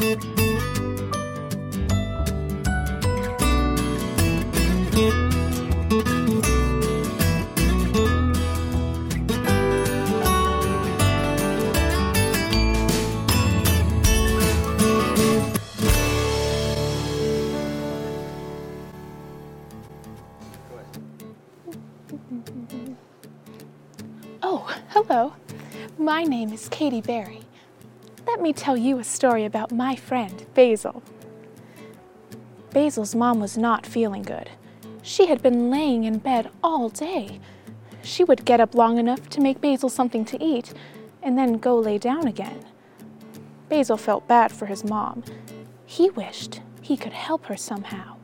Oh, hello. My name is Katie Berry. Let me tell you a story about my friend, Basil. Basil's mom was not feeling good. She had been laying in bed all day. She would get up long enough to make Basil something to eat and then go lay down again. Basil felt bad for his mom. He wished he could help her somehow.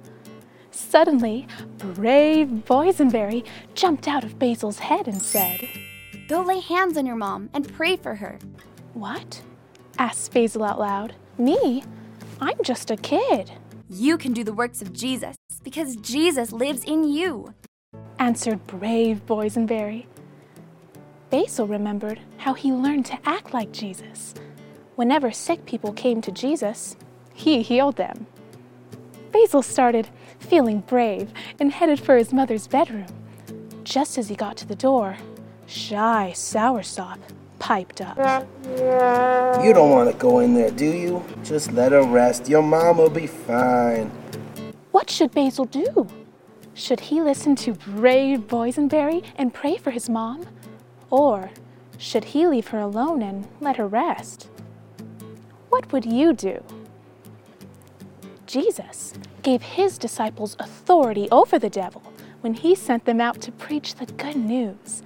Suddenly, brave Boysenberry jumped out of Basil's head and said, Go lay hands on your mom and pray for her. What? Asked Basil out loud. Me? I'm just a kid, You can do the works of Jesus because Jesus lives in you. answered brave Boysenberry. Basil remembered how he learned to act like Jesus. Whenever sick people came to Jesus, he healed them. Basil started feeling brave and headed for his mother's bedroom. Just as he got to the door, shy Soursop piped up. You don't want to go in there, do you? Just let her rest. Your mom will be fine. What should Basil do? Should he listen to brave Boysenberry and pray for his mom? Or should he leave her alone and let her rest? What would you do? Jesus gave his disciples authority over the devil when he sent them out to preach the good news.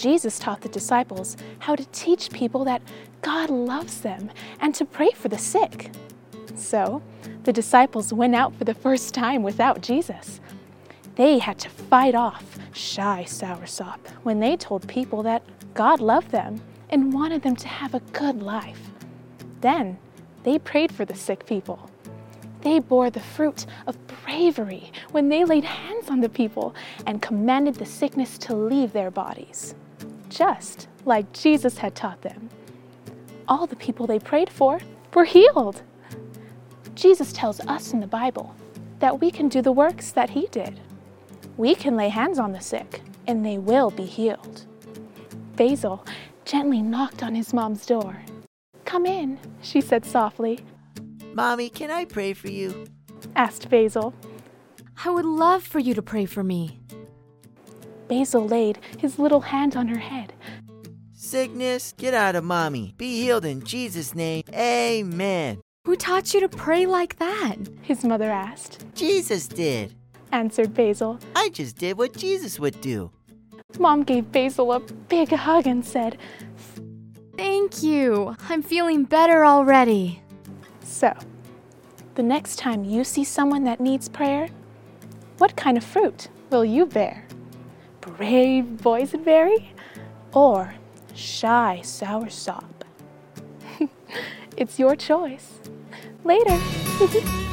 Jesus taught the disciples how to teach people that God loves them and to pray for the sick. So, the disciples went out for the first time without Jesus. They had to fight off shy Soursop when they told people that God loved them and wanted them to have a good life. Then, they prayed for the sick people. They bore the fruit of bravery when they laid hands on the people and commanded the sickness to leave their bodies, just like Jesus had taught them. All the people they prayed for were healed. Jesus tells us in the Bible that we can do the works that he did. We can lay hands on the sick and they will be healed. Basil gently knocked on his mom's door. Come in, she said softly, Mommy, can I pray for you? asked Basil. I would love for you to pray for me. Basil laid his little hand on her head. Sickness, get out of mommy. Be healed in Jesus' name. Amen. Who taught you to pray like that? His mother asked, Jesus did. answered Basil. I just did what Jesus would do. Mom gave Basil a big hug and said, Thank you. I'm feeling better already. So, the next time you see someone that needs prayer, what kind of fruit will you bear? Brave boysenberry or shy soursop? it's your choice. Later.